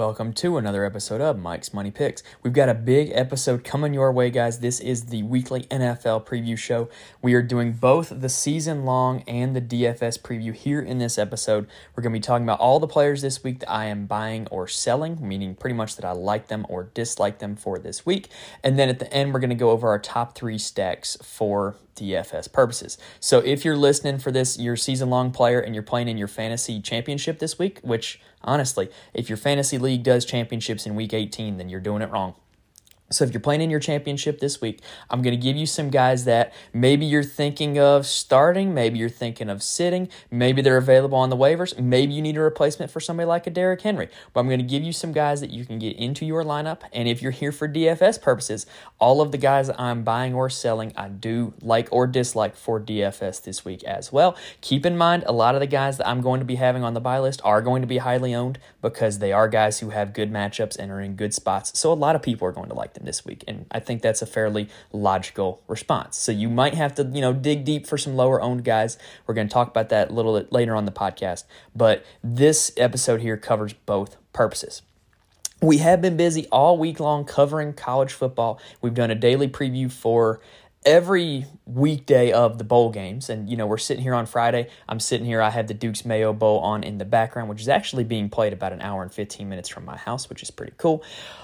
Welcome to another episode of Mike's Money Picks. We've got a big episode coming your way, guys. This is the weekly NFL preview show. We are doing both the season long and the DFS preview here in this episode. We're going to be talking about all the players this week that I am buying or selling, meaning pretty much that I like them or dislike them for this week. And then at the end, we're going to go over our top three stacks for DFS purposes. So if you're listening for this, your season long player, and you're playing in your fantasy championship this week, which honestly, if your fantasy league does championships in week 18, then you're doing it wrong. So if you're playing in your championship this week, I'm going to give you some guys that maybe you're thinking of starting, maybe you're thinking of sitting, maybe they're available on the waivers, maybe you need a replacement for somebody like a Derrick Henry. But I'm going to give you some guys that you can get into your lineup. And if you're here for DFS purposes, all of the guys I'm buying or selling, I do like or dislike for DFS this week as well. Keep in mind, a lot of the guys that I'm going to be having on the buy list are going to be highly owned because they are guys who have good matchups and are in good spots. So a lot of people are going to like them this week. And I think that's a fairly logical response. So you might have to, you know, dig deep for some lower owned guys. We're going to talk about that a little bit later on the podcast. But this episode here covers both purposes. We have been busy all week long covering college football. We've done a daily preview for every weekday of the bowl games. And, you know, we're sitting here on Friday. I'm sitting here. I have the Duke's Mayo Bowl on in the background, which is actually being played about an hour and 15 minutes from my house, which is pretty cool.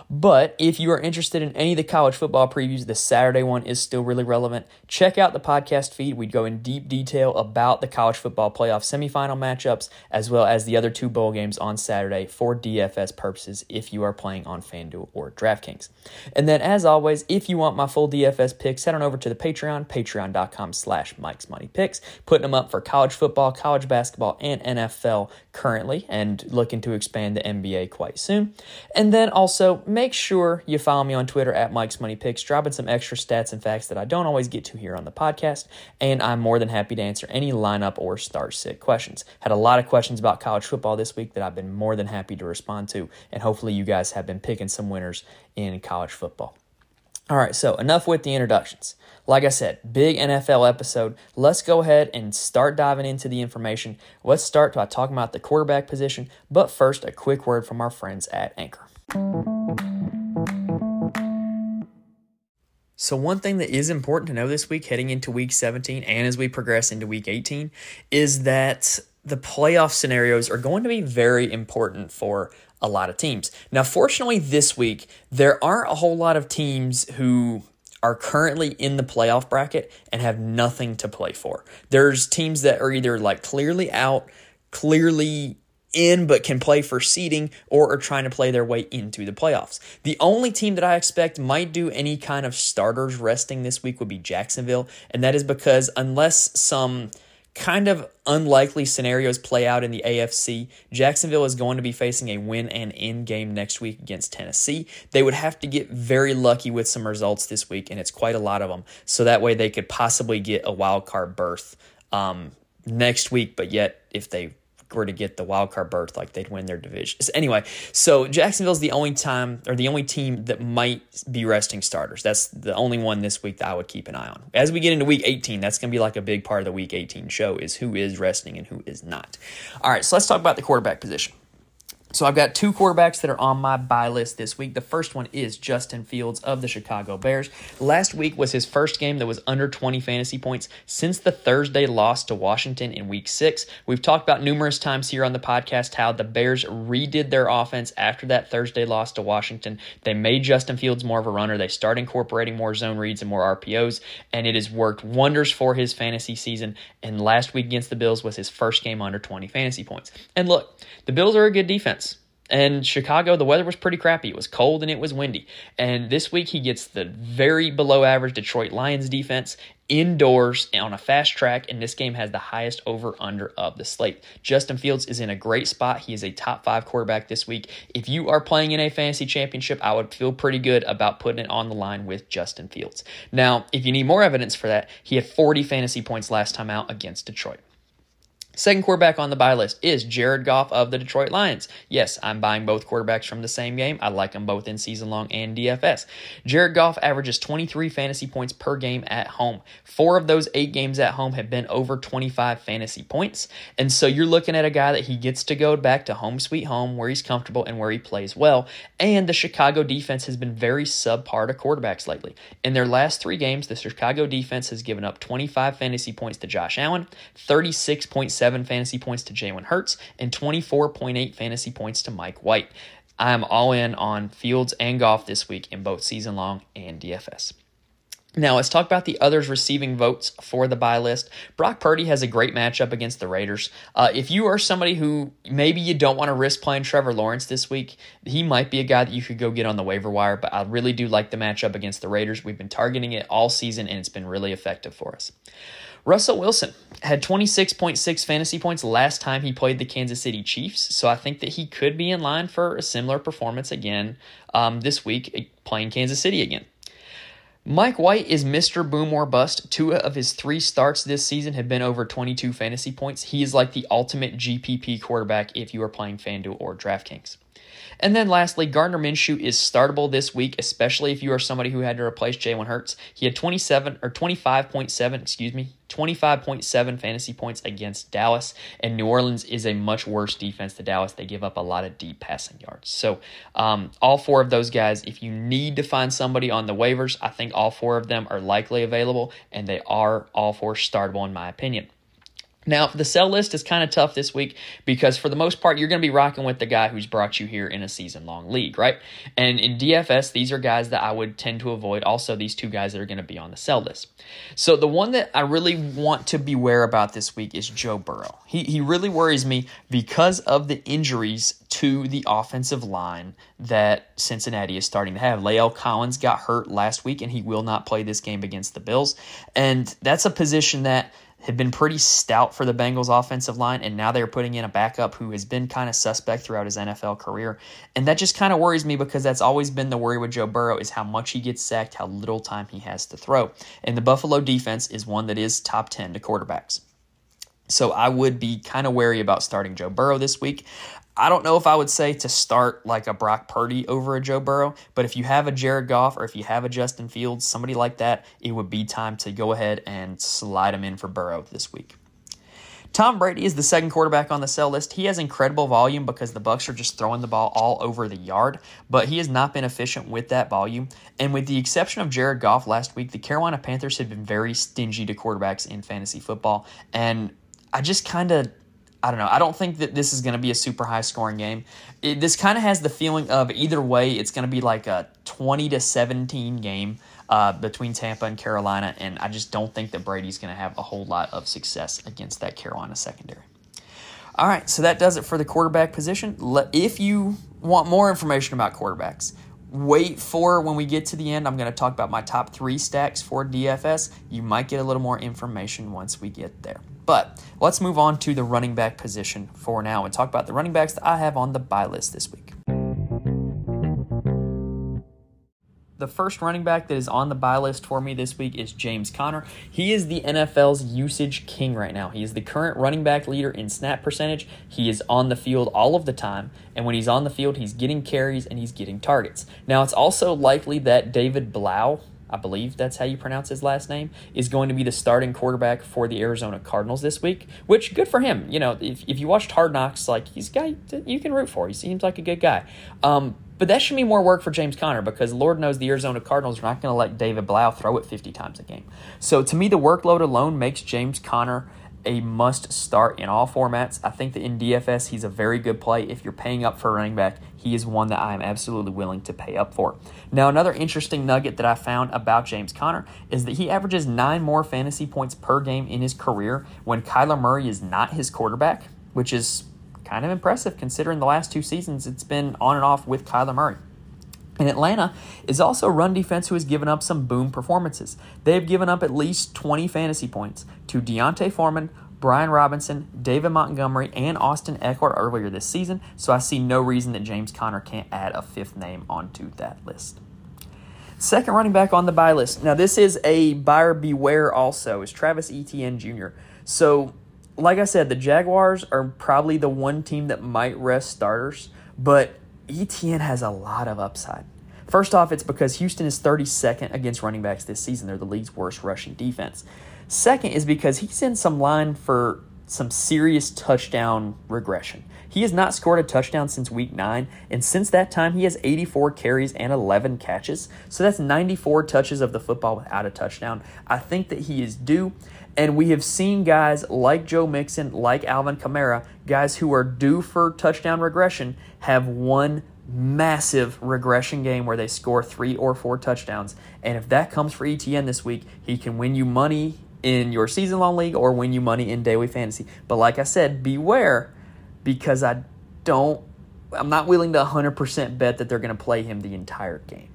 But if you are interested in any of the college football previews, the Saturday one is still really relevant. Check out the podcast feed. We go in deep detail about the college football playoff semifinal matchups, as well as the other two bowl games on Saturday for DFS purposes if you are playing on FanDuel or DraftKings. And then, as always, if you want my full DFS picks, head on over to the Patreon, Patreon, patreon.com slash Mike's Money Picks, putting them up for college football, college basketball, and NFL currently, and looking to expand the NBA quite soon. And then also, make sure you follow me on Twitter at Mike's Money Picks, dropping some extra stats and facts that I don't always get to here on the podcast. And I'm more than happy to answer any lineup or start sit questions. Had a lot of questions about college football this week that I've been more than happy to respond to. And hopefully, you guys have been picking some winners in college football. All right, so enough with the introductions. Like I said, big NFL episode. Let's go ahead and start diving into the information. Let's start by talking about the quarterback position, but first, a quick word from our friends at Anchor. So, one thing that is important to know this week, heading into week 17 and as we progress into week 18, is that the playoff scenarios are going to be very important for a lot of teams. Now, fortunately, this week, there aren't a whole lot of teams who are currently in the playoff bracket and have nothing to play for. There's teams that are either like clearly out, clearly in but can play for seeding or are trying to play their way into the playoffs. The only team that I expect might do any kind of starters resting this week would be Jacksonville, and that is because unless some kind of unlikely scenarios play out in the AFC, Jacksonville is going to be facing a win and end game next week against Tennessee. They would have to get very lucky with some results this week, and it's quite a lot of them. So that way they could possibly get a wild card berth um, next week, but yet if they were to get the wild card berth, like they'd win their division. Anyway, so Jacksonville's the only time or the only team that might be resting starters. That's the only one this week that I would keep an eye on. As we get into week 18, that's going to be like a big part of the week 18 show is who is resting and who is not. All right, so let's talk about the quarterback position. So I've got two quarterbacks that are on my buy list this week. The first one is Justin Fields of the Chicago Bears. Last week was his first game that was under 20 fantasy points since the Thursday loss to Washington in week six. We've talked about numerous times here on the podcast how the Bears redid their offense after that Thursday loss to Washington. They made Justin Fields more of a runner. They started incorporating more zone reads and more RPOs, and it has worked wonders for his fantasy season. And last week against the Bills was his first game under 20 fantasy points. And look, the Bills are a good defense. And Chicago, the weather was pretty crappy. It was cold and it was windy. And this week he gets the very below average Detroit Lions defense indoors on a fast track, and this game has the highest over under of the slate. Justin Fields is in a great spot. He is a top five quarterback this week. If you are playing in a fantasy championship, I would feel pretty good about putting it on the line with Justin Fields. Now, if you need more evidence for that, he had 40 fantasy points last time out against Detroit. Second quarterback on the buy list is Jared Goff of the Detroit Lions. Yes, I'm buying both quarterbacks from the same game. I like them both in season long and DFS. Jared Goff averages 23 fantasy points per game at home. Four of those eight games at home have been over 25 fantasy points. And so you're looking at a guy that he gets to go back to home sweet home where he's comfortable and where he plays well. And the Chicago defense has been very subpar to quarterbacks lately. In their last three games, the Chicago defense has given up 25 fantasy points to Josh Allen, 36.7 fantasy points to Jalen Hurts, and 24.8 fantasy points to Mike White. I'm all in on Fields and Goff this week in both season long and DFS. Now, let's talk about the others receiving votes for the buy list. Brock Purdy has a great matchup against the Raiders. Uh, if you are somebody who maybe you don't want to risk playing Trevor Lawrence this week, he might be a guy that you could go get on the waiver wire, but I really do like the matchup against the Raiders. We've been targeting it all season, and it's been really effective for us. Russell Wilson had 26.6 fantasy points last time he played the Kansas City Chiefs, so I think that he could be in line for a similar performance again um, this week, eh, playing Kansas City again. Mike White is Mr. Boom or Bust. Two of his three starts this season have been over 22 fantasy points. He is like the ultimate GPP quarterback if you are playing FanDuel or DraftKings. And then lastly, Gardner Minshew is startable this week, especially if you are somebody who had to replace Jalen Hurts. He had 27 or 25.7, excuse me, 25.7 fantasy points against Dallas, and New Orleans is a much worse defense than Dallas. They give up a lot of deep passing yards. So, um, all four of those guys, if you need to find somebody on the waivers, I think all four of them are likely available, and they are all four startable, in my opinion. Now, the sell list is kind of tough this week because for the most part, you're going to be rocking with the guy who's brought you here in a season long league, right? And in DFS, these are guys that I would tend to avoid. Also, these two guys that are going to be on the sell list. So, the one that I really want to beware about this week is Joe Burrow. He, he really worries me because of the injuries to the offensive line that Cincinnati is starting to have. La'el Collins got hurt last week and he will not play this game against the Bills. And that's a position that had been pretty stout for the Bengals offensive line, and now they're putting in a backup who has been kind of suspect throughout his NFL career. And that just kind of worries me because that's always been the worry with Joe Burrow is how much he gets sacked, how little time he has to throw. And the Buffalo defense is one that is top 10 to quarterbacks. So I would be kind of wary about starting Joe Burrow this week. I don't know if I would say to start like a Brock Purdy over a Joe Burrow, but if you have a Jared Goff or if you have a Justin Fields, somebody like that, it would be time to go ahead and slide him in for Burrow this week. Tom Brady is the second quarterback on the sell list. He has incredible volume because the Bucs are just throwing the ball all over the yard, but he has not been efficient with that volume. And with the exception of Jared Goff last week, the Carolina Panthers have been very stingy to quarterbacks in fantasy football, and I just kind of I don't know. I don't think that this is going to be a super high scoring game. It, this kind of has the feeling of either way, it's going to be like a 20 to 17 game uh, between Tampa and Carolina, and I just don't think that Brady's going to have a whole lot of success against that Carolina secondary. All right, so that does it for the quarterback position. If you want more information about quarterbacks, wait for when we get to the end. I'm going to talk about my top three stacks for DFS. You might get a little more information once we get there. But let's move on to the running back position for now and talk about the running backs that I have on the buy list this week. The first running back that is on the buy list for me this week is James Conner. He is the NFL's usage king right now. He is the current running back leader in snap percentage. He is on the field all of the time, and when he's on the field, he's getting carries and he's getting targets. Now, it's also likely that David Blough I believe that's how you pronounce his last name, is going to be the starting quarterback for the Arizona Cardinals this week, which good for him. You know, if, if you watched Hard Knocks, like he's a guy you can root for. He seems like a good guy. Um, but that should be more work for James Conner because Lord knows the Arizona Cardinals are not going to let David Blough throw it 50 times a game. So to me, the workload alone makes James Conner a must start in all formats. I think that in DFS, he's a very good play. If you're paying up for a running back, he is one that I am absolutely willing to pay up for. Now, another interesting nugget that I found about James Conner is that he averages nine more fantasy points per game in his career when Kyler Murray is not his quarterback, which is kind of impressive considering the last two seasons it's been on and off with Kyler Murray. And Atlanta is also a run defense who has given up some boom performances. They have given up at least 20 fantasy points to D'Onta Foreman, Brian Robinson, David Montgomery, and Austin Ekeler earlier this season, so I see no reason that James Conner can't add a fifth name onto that list. Second running back on the buy list. Now, this is a buyer beware also, is Travis Etienne Jr. So like I said, the Jaguars are probably the one team that might rest starters, but Etienne has a lot of upside. First off, it's because Houston is 32nd against running backs this season. They're the league's worst rushing defense. Second is because he's in some line for some serious touchdown regression. He has not scored a touchdown since week nine, and since that time, he has 84 carries and 11 catches. So that's 94 touches of the football without a touchdown. I think that he is due. And we have seen guys like Joe Mixon, like Alvin Kamara, guys who are due for touchdown regression, have one massive regression game where they score three or four touchdowns. And if that comes for Etienne this week, he can win you money in your season long league or win you money in daily fantasy. But like I said, beware because I don't, I'm not willing to 100% bet that they're going to play him the entire game.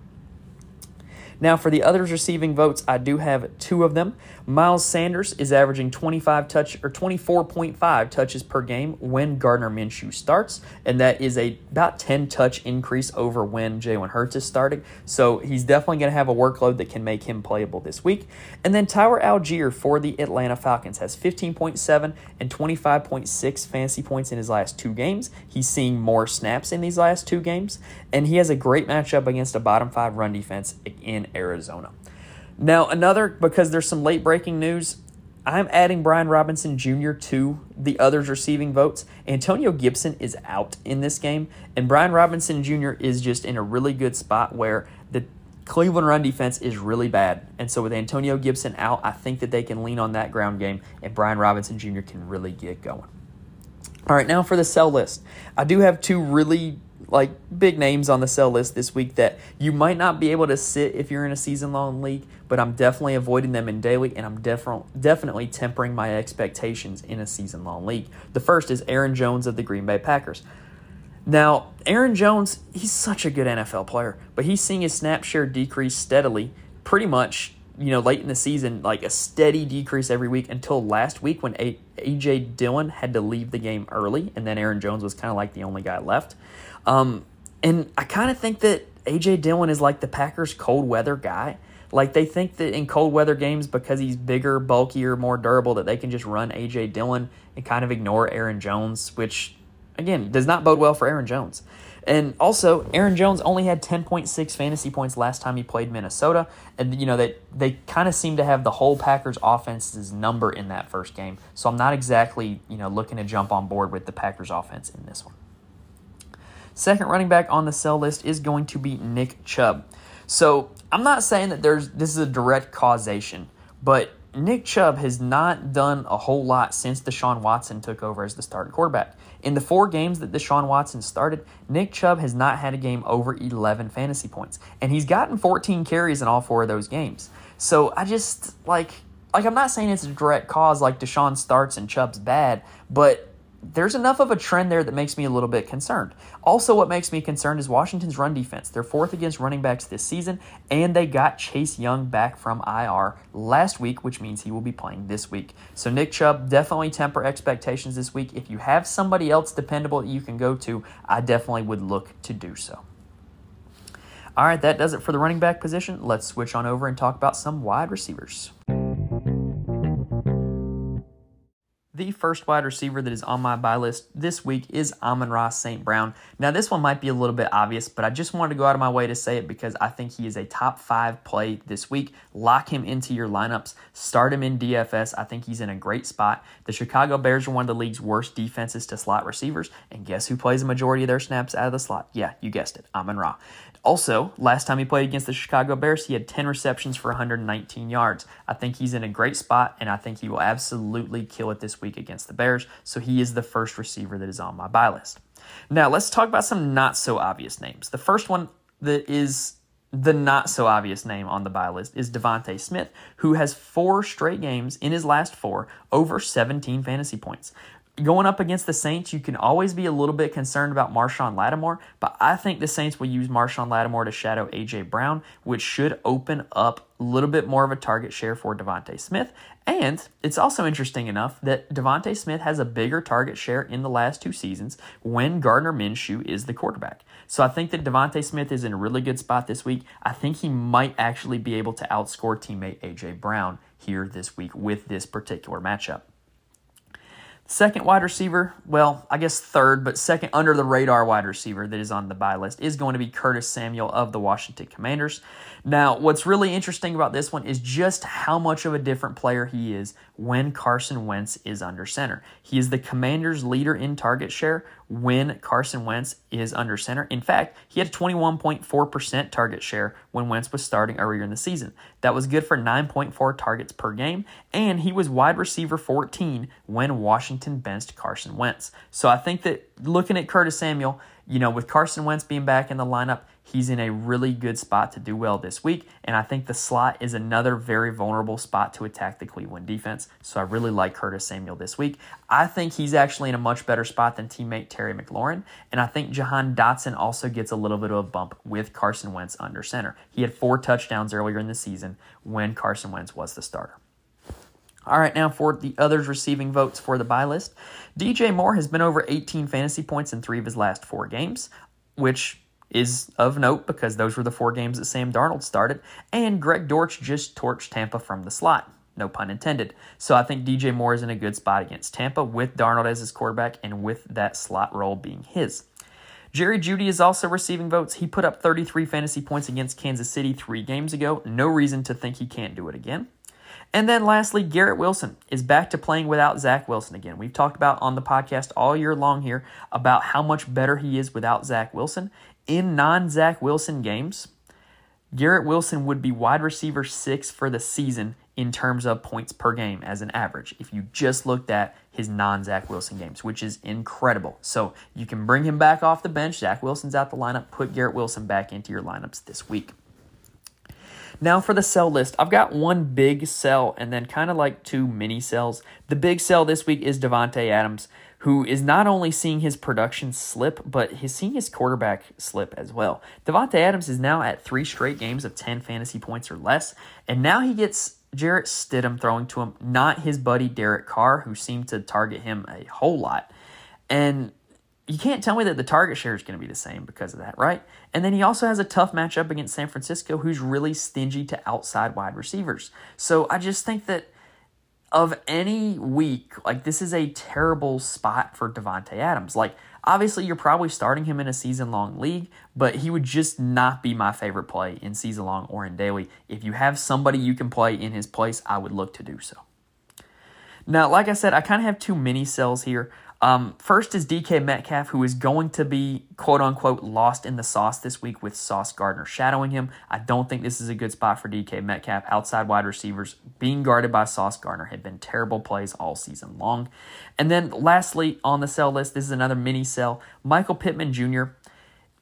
Now, for the others receiving votes, I do have two of them. Miles Sanders is averaging 25 touch or 24.5 touches per game when Gardner Minshew starts, and that is a about 10 touch increase over when Jalen Hurts is starting. So he's definitely going to have a workload that can make him playable this week. And then Tyler Allgeier for the Atlanta Falcons has 15.7 and 25.6 fantasy points in his last two games. He's seeing more snaps in these last two games, and he has a great matchup against a bottom five run defense in Arizona. Now, another, because there's some late breaking news, I'm adding Brian Robinson Jr. to the others receiving votes. Antonio Gibson is out in this game, and Brian Robinson Jr. is just in a really good spot where the Cleveland run defense is really bad. And so with Antonio Gibson out, I think that they can lean on that ground game, and Brian Robinson Jr. can really get going. All right, now for the sell list. I do have two really like big names on the sell list this week that you might not be able to sit if you're in a season long league, but I'm definitely avoiding them in daily and I'm definitely definitely tempering my expectations in a season long league. The first is Aaron Jones of the Green Bay Packers. Now, Aaron Jones, he's such a good NFL player, but he's seeing his snap share decrease steadily, pretty much you know, late in the season, like a steady decrease every week until last week when AJ Dillon had to leave the game early, and then Aaron Jones was kind of like the only guy left. Um, and I kind of think that AJ Dillon is like the Packers' cold weather guy. Like they think that in cold weather games, because he's bigger, bulkier, more durable, that they can just run AJ Dillon and kind of ignore Aaron Jones, which again does not bode well for Aaron Jones. And also, Aaron Jones only had 10.6 fantasy points last time he played Minnesota. And, you know, they, they kind of seem to have the whole Packers offense's number in that first game. So I'm not exactly, you know, looking to jump on board with the Packers offense in this one. Second running back on the sell list is going to be Nick Chubb. So I'm not saying that there's this is a direct causation, but Nick Chubb has not done a whole lot since Deshaun Watson took over as the starting quarterback. In the four games that Deshaun Watson started, Nick Chubb has not had a game over 11 fantasy points, and he's gotten 14 carries in all four of those games. So I just like like I'm not saying it's a direct cause like Deshaun starts and Chubb's bad, but there's enough of a trend there that makes me a little bit concerned. Also, what makes me concerned is Washington's run defense. They're fourth against running backs this season, and they got Chase Young back from IR last week, which means he will be playing this week. So, Nick Chubb, definitely temper expectations this week. If you have somebody else dependable that you can go to, I definitely would look to do so. All right, that does it for the running back position. Let's switch on over and talk about some wide receivers. The first wide receiver that is on my buy list this week is Amon-Ra St. Brown. Now, this one might be a little bit obvious, but I just wanted to go out of my way to say it because I think he is a top five play this week. Lock him into your lineups, start him in DFS. I think he's in a great spot. The Chicago Bears are one of the league's worst defenses to slot receivers, and guess who plays a majority of their snaps out of the slot? Yeah, you guessed it, Amon Ra. Also, last time he played against the Chicago Bears, he had 10 receptions for 119 yards. I think he's in a great spot, and I think he will absolutely kill it this week against the Bears. So he is the first receiver that is on my buy list. Now, let's talk about some not so obvious names. The first one that is the not so obvious name on the buy list is DeVonta Smith, who has four straight games in his last four over 17 fantasy points going up against the Saints, you can always be a little bit concerned about Marshon Lattimore, but I think the Saints will use Marshon Lattimore to shadow A.J. Brown, which should open up a little bit more of a target share for DeVonta Smith. And it's also interesting enough that DeVonta Smith has a bigger target share in the last two seasons when Gardner Minshew is the quarterback. So I think that DeVonta Smith is in a really good spot this week. I think he might actually be able to outscore teammate A.J. Brown here this week with this particular matchup. Second wide receiver, well, I guess third, but second under the radar wide receiver that is on the buy list is going to be Curtis Samuel of the Washington Commanders. Now, what's really interesting about this one is just how much of a different player he is when Carson Wentz is under center. He is the Commanders' leader in target share when Carson Wentz is under center. In fact, he had a 21.4% target share when Wentz was starting earlier in the season. That was good for 9.4 targets per game, and he was wide receiver 14 when Washington benched Carson Wentz. So I think that looking at Curtis Samuel, you know, with Carson Wentz being back in the lineup, he's in a really good spot to do well this week. And I think the slot is another very vulnerable spot to attack the Cleveland defense. So I really like Curtis Samuel this week. I think he's actually in a much better spot than teammate Terry McLaurin. And I think Jahan Dotson also gets a little bit of a bump with Carson Wentz under center. He had four touchdowns earlier in the season when Carson Wentz was the starter. All right, now for the others receiving votes for the buy list. DJ Moore has been over 18 fantasy points in three of his last four games, which is of note because those were the four games that Sam Darnold started. And Greg Dortch just torched Tampa from the slot. No pun intended. So I think DJ Moore is in a good spot against Tampa with Darnold as his quarterback and with that slot role being his. Jerry Jeudy is also receiving votes. He put up 33 fantasy points against Kansas City three games ago. No reason to think he can't do it again. And then lastly, Garrett Wilson is back to playing without Zach Wilson again. We've talked about on the podcast all year long here about how much better he is without Zach Wilson. In non Zach Wilson games, Garrett Wilson would be wide receiver six for the season in terms of points per game as an average if you just looked at his non Zach Wilson games, which is incredible. So you can bring him back off the bench. Zach Wilson's out the lineup. Put Garrett Wilson back into your lineups this week. Now for the sell list, I've got one big sell and then kind of like two mini sells. The big sell this week is Davante Adams, who is not only seeing his production slip, but he's seeing his quarterback slip as well. Davante Adams is now at three straight games of 10 fantasy points or less, and now he gets Jarrett Stidham throwing to him, not his buddy Derek Carr, who seemed to target him a whole lot. And you can't tell me that the target share is going to be the same because of that, right? And then he also has a tough matchup against San Francisco, who's really stingy to outside wide receivers. So I just think that of any week, like this is a terrible spot for Davante Adams. Like obviously you're probably starting him in a season long league, but he would just not be my favorite play in season long or in daily. If you have somebody you can play in his place, I would look to do so. Now, like I said, I kind of have two mini sells here. Um, first is DK Metcalf, who is going to be quote unquote lost in the sauce this week with Sauce Gardner shadowing him. I don't think this is a good spot for DK Metcalf. Outside wide receivers being guarded by Sauce Gardner have been terrible plays all season long. And then lastly, on the sell list, this is another mini sell. Michael Pittman Jr.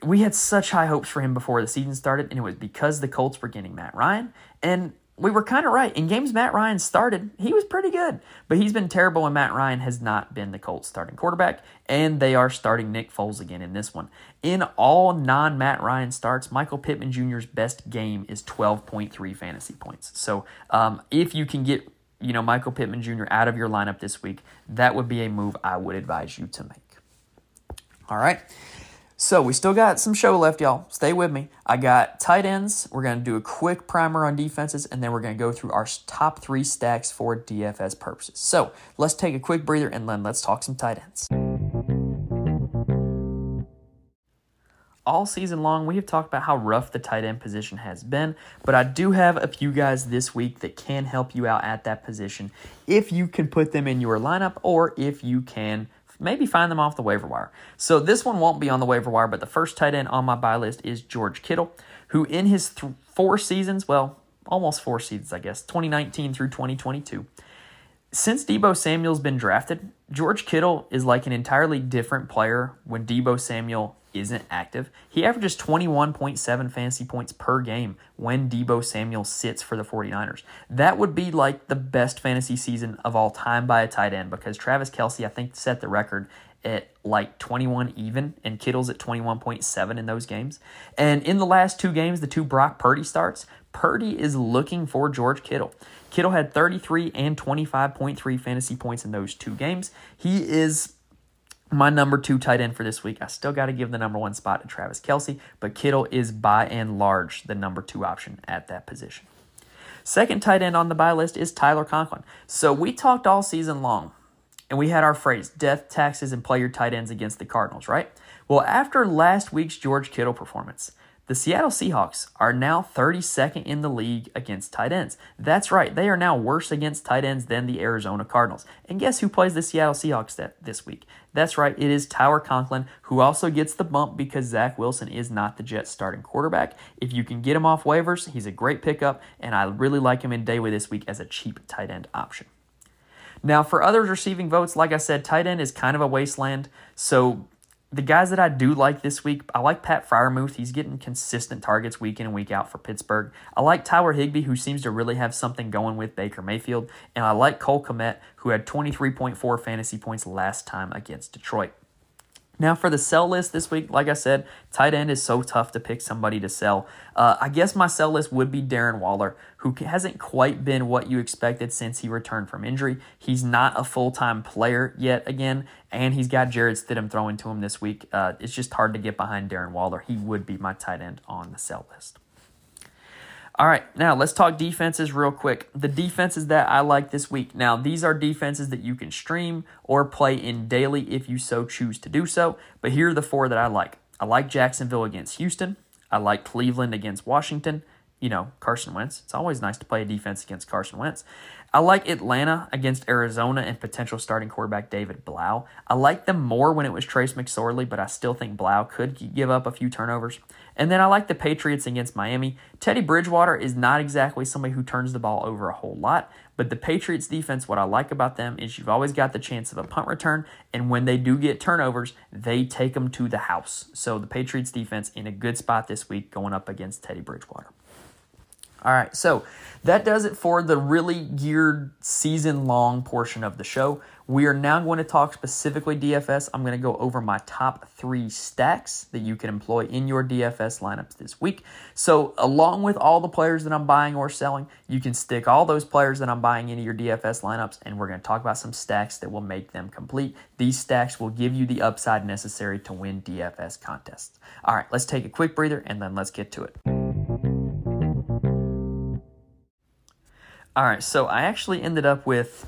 We had such high hopes for him before the season started, and it was because the Colts were getting Matt Ryan. And we were kind of right. In games Matt Ryan started, he was pretty good, but he's been terrible when Matt Ryan has not been the Colts starting quarterback, and they are starting Nick Foles again in this one. In all non Matt Ryan starts, Michael Pittman Jr.'s best game is 12.3 fantasy points. So um, if you can get you know Michael Pittman Jr. out of your lineup this week, that would be a move I would advise you to make. All right. So we still got some show left, y'all. Stay with me. I got tight ends. We're going to do a quick primer on defenses, and then we're going to go through our top three stacks for DFS purposes. So let's take a quick breather and then let's talk some tight ends. All season long, we have talked about how rough the tight end position has been, but I do have a few guys this week that can help you out at that position if you can put them in your lineup or if you can maybe find them off the waiver wire. So this one won't be on the waiver wire, but the first tight end on my buy list is George Kittle, who in his th- four seasons, well, almost four seasons, I guess, 2019 through 2022, since Deebo Samuel's been drafted, George Kittle is like an entirely different player when Deebo Samuel isn't active. He averages 21.7 fantasy points per game when Deebo Samuel sits for the 49ers. That would be like the best fantasy season of all time by a tight end because Travis Kelce, I think, set the record at like 21 even, and Kittle's at 21.7 in those games. And in the last two games, the two Brock Purdy starts, Purdy is looking for George Kittle. Kittle had 33 and 25.3 fantasy points in those two games. He is my number two tight end for this week. I still got to give the number one spot to Travis Kelce, but Kittle is by and large the number two option at that position. Second tight end on the buy list is Tyler Conklin. So we talked all season long and we had our phrase death, taxes, and play your tight ends against the Cardinals, right? Well, after last week's George Kittle performance, the Seattle Seahawks are now 32nd in the league against tight ends. That's right, they are now worse against tight ends than the Arizona Cardinals. And guess who plays the Seattle Seahawks this week? That's right, it is Tyler Conklin, who also gets the bump because Zach Wilson is not the Jets starting quarterback. If you can get him off waivers, he's a great pickup, and I really like him in daily this week as a cheap tight end option. Now, for others receiving votes, like I said, tight end is kind of a wasteland. So the guys that I do like this week, I like Pat Freiermuth. He's getting consistent targets week in and week out for Pittsburgh. I like Tyler Higbee, who seems to really have something going with Baker Mayfield. And I like Cole Kmet, who had 23.4 fantasy points last time against Detroit. Now, for the sell list this week, like I said, tight end is so tough to pick somebody to sell. Uh, I guess my sell list would be Darren Waller, who hasn't quite been what you expected since he returned from injury. He's not a full time player yet again, and he's got Jarrett Stidham throwing to him this week. Uh, it's just hard to get behind Darren Waller. He would be my tight end on the sell list. All right, now let's talk defenses real quick. The defenses that I like this week. Now, these are defenses that you can stream or play in daily if you so choose to do so. But here are the four that I like. I like Jacksonville against Houston. I like Cleveland against Washington. You know, Carson Wentz. It's always nice to play a defense against Carson Wentz. I like Atlanta against Arizona and potential starting quarterback David Blough. I like them more when it was Trace McSorley, but I still think Blough could give up a few turnovers. And then I like the Patriots against Miami. Teddy Bridgewater is not exactly somebody who turns the ball over a whole lot, but the Patriots defense, what I like about them is you've always got the chance of a punt return, and when they do get turnovers, they take them to the house. So the Patriots defense in a good spot this week going up against Teddy Bridgewater. All right, so that does it for the really geared season long portion of the show. We are now going to talk specifically DFS. I'm going to go over my top three stacks that you can employ in your DFS lineups this week. So, along with all the players that I'm buying or selling, you can stick all those players that I'm buying into your DFS lineups, and we're going to talk about some stacks that will make them complete. These stacks will give you the upside necessary to win DFS contests. All right, let's take a quick breather and then let's get to it. All right, so I actually ended up with,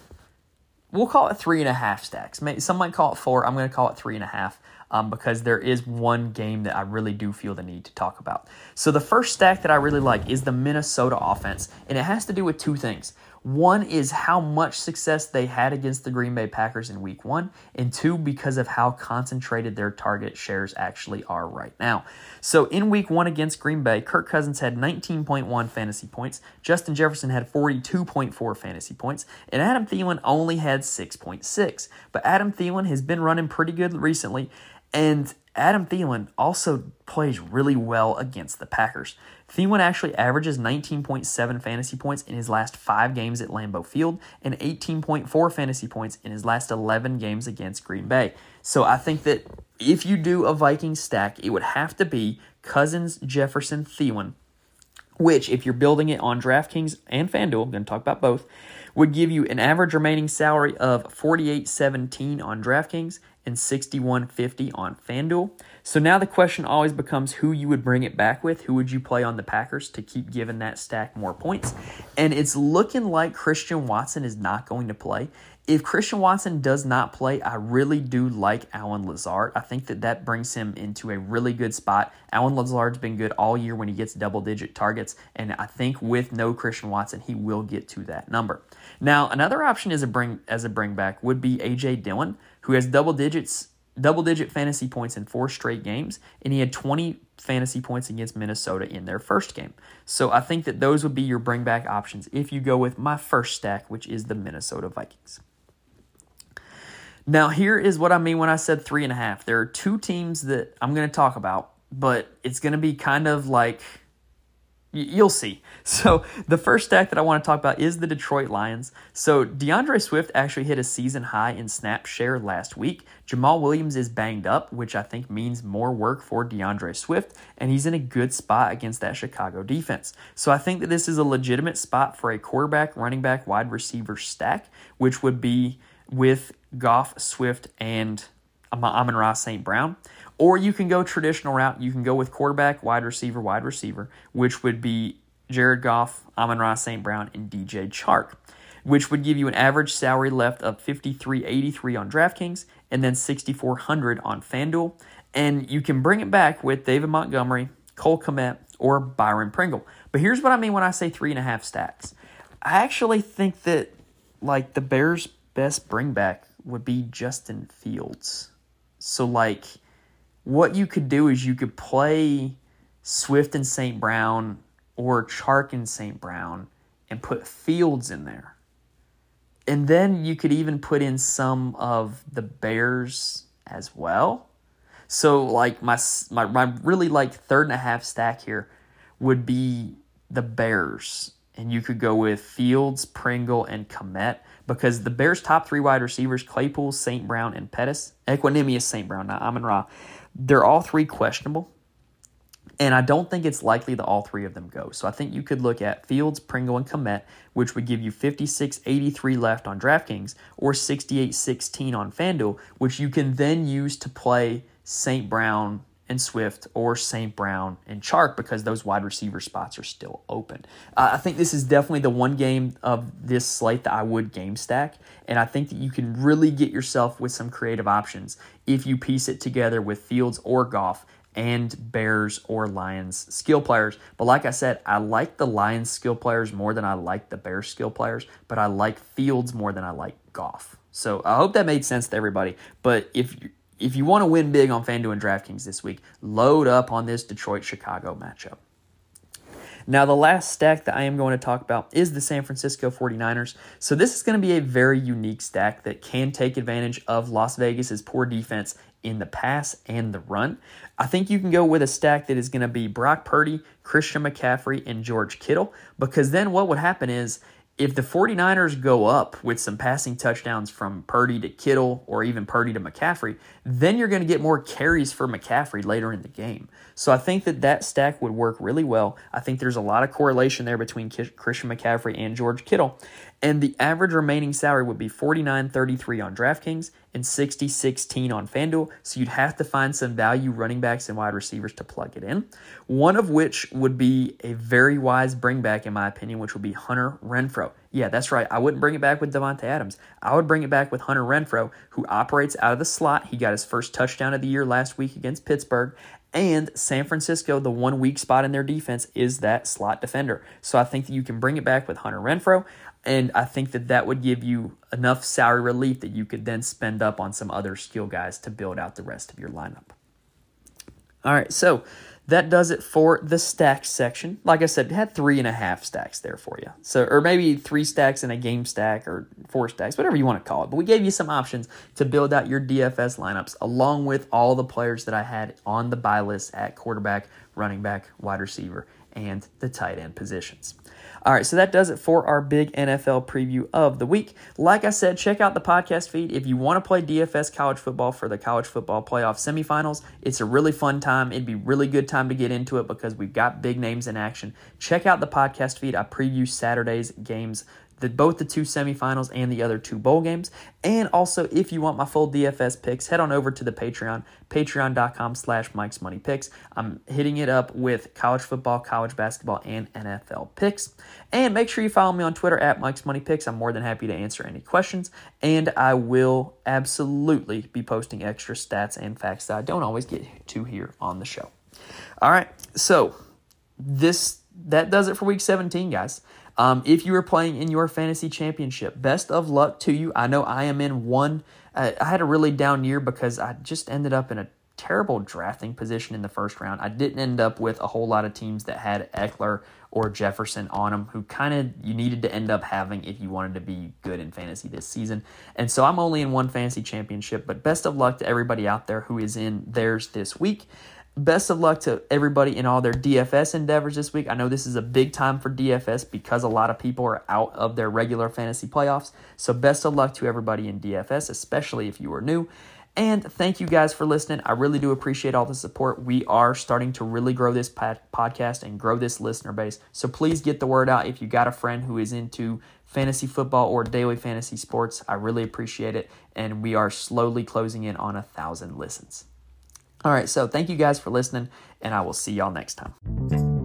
we'll call it three and a half stacks. Some might call it four. I'm going to call it three and a half um, because there is one game that I really do feel the need to talk about. So the first stack that I really like is the Minnesota offense, and it has to do with two things. One is how much success they had against the Green Bay Packers in week one, and two, because of how concentrated their target shares actually are right now. So in week one against Green Bay, Kirk Cousins had 19.1 fantasy points, Justin Jefferson had 42.4 fantasy points, and Adam Thielen only had 6.6. But Adam Thielen has been running pretty good recently, and Adam Thielen also plays really well against the Packers. Thielen actually averages 19.7 fantasy points in his last five games at Lambeau Field and 18.4 fantasy points in his last 11 games against Green Bay. So I think that if you do a Viking stack, it would have to be Cousins, Jefferson, Thielen, which, if you're building it on DraftKings and FanDuel, I'm going to talk about both, would give you an average remaining salary of 48.17 on DraftKings and 61.50 on FanDuel. So now the question always becomes who you would bring it back with. Who would you play on the Packers to keep giving that stack more points? And it's looking like Christian Watson is not going to play. If Christian Watson does not play, I really do like Allen Lazard. I think that that brings him into a really good spot. Allen Lazard's been good all year when he gets double digit targets, and I think with no Christian Watson, he will get to that number. Now, another option as a bring as a bring back would be AJ Dillon, who has double digits double digit fantasy points in four straight games, and he had 20 fantasy points against Minnesota in their first game. So I think that those would be your bring back options if you go with my first stack, which is the Minnesota Vikings. Now, here is what I mean when I said three and a half. There are two teams that I'm going to talk about, but it's going to be kind of like You'll see. So, the first stack that I want to talk about is the Detroit Lions. So, D'Andre Swift actually hit a season high in snap share last week. Jamaal Williams is banged up, which I think means more work for D'Andre Swift, and he's in a good spot against that Chicago defense. So, I think that this is a legitimate spot for a quarterback, running back, wide receiver stack, which would be with Goff, Swift, and Amon-Ra St. Brown. Or you can go traditional route. You can go with quarterback, wide receiver, wide receiver, which would be Jared Goff, Amon-Ra St. Brown, and DJ Chark. which would give you an average salary left of 5383 on DraftKings and then 6400 on FanDuel. And you can bring it back with David Montgomery, Cole Kmet, or Byron Pringle. But here's what I mean when I say three and a half stacks. I actually think that like the Bears' best bring back would be Justin Fields. So like what you could do is you could play Swift and St. Brown or Chark and St. Brown and put Fields in there. And then you could even put in some of the Bears as well. So like my my, my really like third and a half stack here would be the Bears. And you could go with Fields, Pringle, and Kmet because the Bears' top three wide receivers, Claypool, St. Brown, and Pettis, Equanimeous St. Brown, not Amon Ra, they're all three questionable. And I don't think it's likely that all three of them go. So I think you could look at Fields, Pringle, and Kmet, which would give you 56.83 left on DraftKings or 68.16 on FanDuel, which you can then use to play St. Brown and Swift or St. Brown and Chark because those wide receiver spots are still open. Uh, I think this is definitely the one game of this slate that I would game stack. And I think that you can really get yourself with some creative options if you piece it together with Fields or Goff and Bears or Lions skill players. But like I said, I like the Lions skill players more than I like the Bears skill players, but I like Fields more than I like Goff. So I hope that made sense to everybody. But if if you want to win big on FanDuel and DraftKings this week, load up on this Detroit Chicago matchup. Now, the last stack that I am going to talk about is the San Francisco 49ers. So, this is going to be a very unique stack that can take advantage of Las Vegas's poor defense in the pass and the run. I think you can go with a stack that is going to be Brock Purdy, Christian McCaffrey, and George Kittle, because then what would happen is if the 49ers go up with some passing touchdowns from Purdy to Kittle or even Purdy to McCaffrey, then you're going to get more carries for McCaffrey later in the game. So I think that that stack would work really well. I think there's a lot of correlation there between Christian McCaffrey and George Kittle. And the average remaining salary would be 49.33 on DraftKings and 60.16 on FanDuel. So you'd have to find some value running backs and wide receivers to plug it in. One of which would be a very wise bring back, in my opinion, which would be Hunter Renfrow. Yeah, that's right. I wouldn't bring it back with Davante Adams. I would bring it back with Hunter Renfrow, who operates out of the slot. He got his first touchdown of the year last week against Pittsburgh. And San Francisco, the one weak spot in their defense is that slot defender. So I think that you can bring it back with Hunter Renfrow. And I think that that would give you enough salary relief that you could then spend up on some other skill guys to build out the rest of your lineup. All right, so that does it for the stacks section. Like I said, it had three and a half stacks there for you. So, or maybe three stacks in a game stack or four stacks, whatever you want to call it. But we gave you some options to build out your DFS lineups along with all the players that I had on the buy list at quarterback, running back, wide receiver, and the tight end positions. All right, so that does it for our big NFL preview of the week. Like I said, check out the podcast feed if you want to play DFS college football for the college football playoff semifinals. It's a really fun time. It'd be really good time to get into it because we've got big names in action. Check out the podcast feed. I preview Saturday's games the, both the two semifinals and the other two bowl games. And also, if you want my full DFS picks, head on over to the Patreon, patreon.com slash Mike's Money Picks. I'm hitting it up with college football, college basketball, and NFL picks. And make sure you follow me on Twitter at Mike's Money Picks. I'm more than happy to answer any questions. And I will absolutely be posting extra stats and facts that I don't always get to here on the show. All right, so this that does it for week 17, guys. Um, if you are playing in your fantasy championship, best of luck to you. I know I am in one. I had a really down year because I just ended up in a terrible drafting position in the first round. I didn't end up with a whole lot of teams that had Ekeler or Jefferson on them, who kind of you needed to end up having if you wanted to be good in fantasy this season. And so I'm only in one fantasy championship, but best of luck to everybody out there who is in theirs this week best of luck to everybody in all their DFS endeavors this week. I know this is a big time for DFS because a lot of people are out of their regular fantasy playoffs. So, best of luck to everybody in DFS, especially if you are new. And thank you guys for listening. I really do appreciate all the support. We are starting to really grow this podcast and grow this listener base. So please get the word out if you got a friend who is into fantasy football or daily fantasy sports. I really appreciate it. And we are slowly closing in on a thousand listens. All right, so thank you guys for listening, and I will see y'all next time.